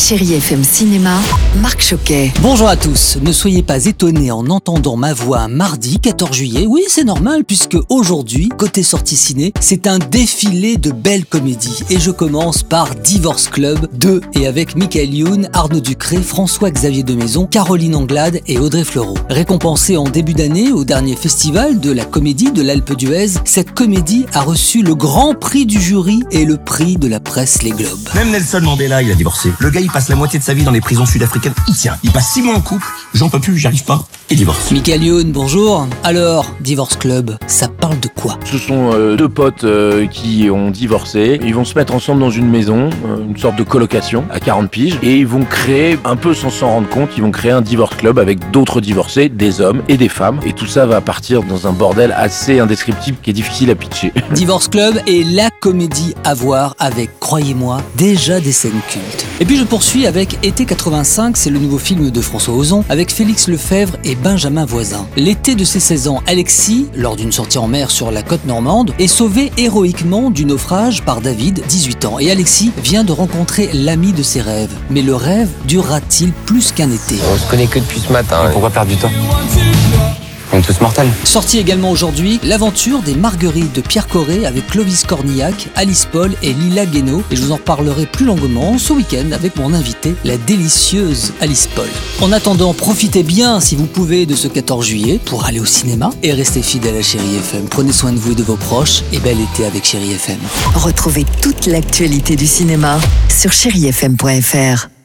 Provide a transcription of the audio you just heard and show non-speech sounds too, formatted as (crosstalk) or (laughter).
Chérie FM Cinéma, Marc Choquet. Bonjour à tous, ne soyez pas étonnés en entendant ma voix mardi 14 juillet. Oui, c'est normal puisque aujourd'hui, côté sortie ciné, c'est un défilé de belles comédies. Et je commence par Divorce Club 2 et avec Michael Youn, Arnaud Ducré, François-Xavier de Maison, Caroline Anglade et Audrey Fleurot. Récompensée en début d'année au dernier festival de la comédie de l'Alpe d'Huez, cette comédie a reçu le grand prix du jury et le prix de la presse Les Globes. Même Nelson Mandela, il a divorcé. Le gars, il passe la moitié de sa vie dans les prisons sud-africaines. Il tient. Il passe six mois en couple. J'en peux plus, j'y arrive pas. Et divorce. Michael Youn, bonjour. Alors, Divorce Club, ça parle de quoi? Ce sont euh, deux potes euh, qui ont divorcé. Ils vont se mettre ensemble dans une maison, euh, une sorte de colocation à 40 piges, et ils vont créer, un peu sans s'en rendre compte, ils vont créer un divorce club avec d'autres divorcés, des hommes et des femmes. Et tout ça va partir dans un bordel assez indescriptible qui est difficile à pitcher. (laughs) Divorce Club est la comédie à voir avec, croyez-moi, déjà des scènes cultes. Et puis je poursuis avec Été 85, c'est le nouveau film de François Ozon, avec Félix Lefebvre et Benjamin Voisin. L'été de ses 16 ans, Alexis, lors d'une sortie en mer sur la côte normande, est sauvé héroïquement du naufrage par David, 18 ans. Et Alexis vient de rencontrer l'ami de ses rêves. Mais le rêve durera-t-il plus qu'un été? On se connaît que depuis ce matin. Pourquoi perdre du temps? On est tous mortels. Sorti également aujourd'hui, l'aventure des Marguerites de Pierre Corré avec Clovis Cornillac, Alice Paul et Lila Guénaud. Et je vous en reparlerai plus longuement ce week-end avec mon invité, la délicieuse Alice Paul. En attendant, profitez bien si vous pouvez de ce 14 juillet pour aller au cinéma et restez fidèle à Chérie FM. Prenez soin de vous et de vos proches et bel été avec Chérie FM. Retrouvez toute l'actualité du cinéma sur chérifm.fr.